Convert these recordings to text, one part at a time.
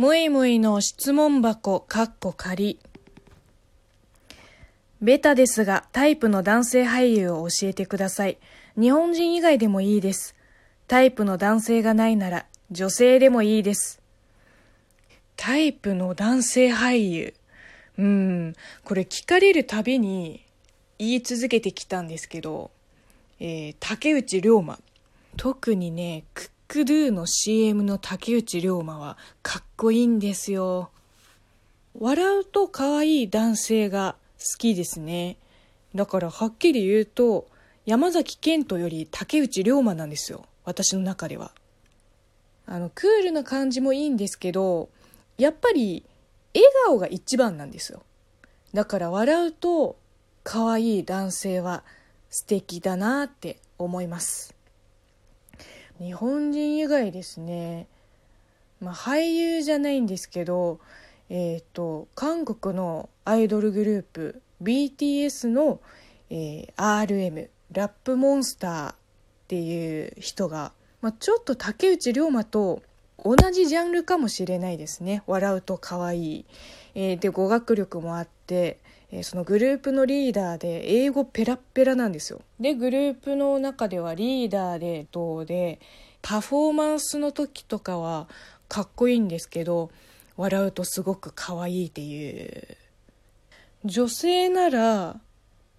むいむいの質問箱、かっこ仮。ベタですが、タイプの男性俳優を教えてください。日本人以外でもいいです。タイプの男性がないなら、女性でもいいです。タイプの男性俳優。うん、これ聞かれるたびに言い続けてきたんですけど、えー、竹内涼真。特にね、クックドゥの CM の竹内涼真はかっこいいんですよ。笑うと可愛い男性が好きですね。だからはっきり言うと、山崎賢人より竹内涼真なんですよ。私の中では。あの、クールな感じもいいんですけど、やっぱり笑顔が一番なんですよ。だから笑うと可愛い男性は素敵だなって思います。日本人以外ですね、まあ、俳優じゃないんですけど、えっ、ー、と韓国のアイドルグループ BTS の、えー、RM ラップモンスターっていう人が、まあ、ちょっと竹内涼真と同じジャンルかもしれないですね笑うと可愛い、えー、で語学力もあってえそのグループのリーダーで英語ペラッペラなんですよ。でグループの中ではリーダーでどうでパフォーマンスの時とかはかっこいいんですけど笑うとすごく可愛いっていう女性なら、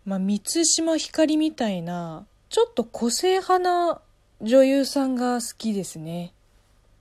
まあ、満島ひかりみたいなちょっと個性派な女優さんが好きですね。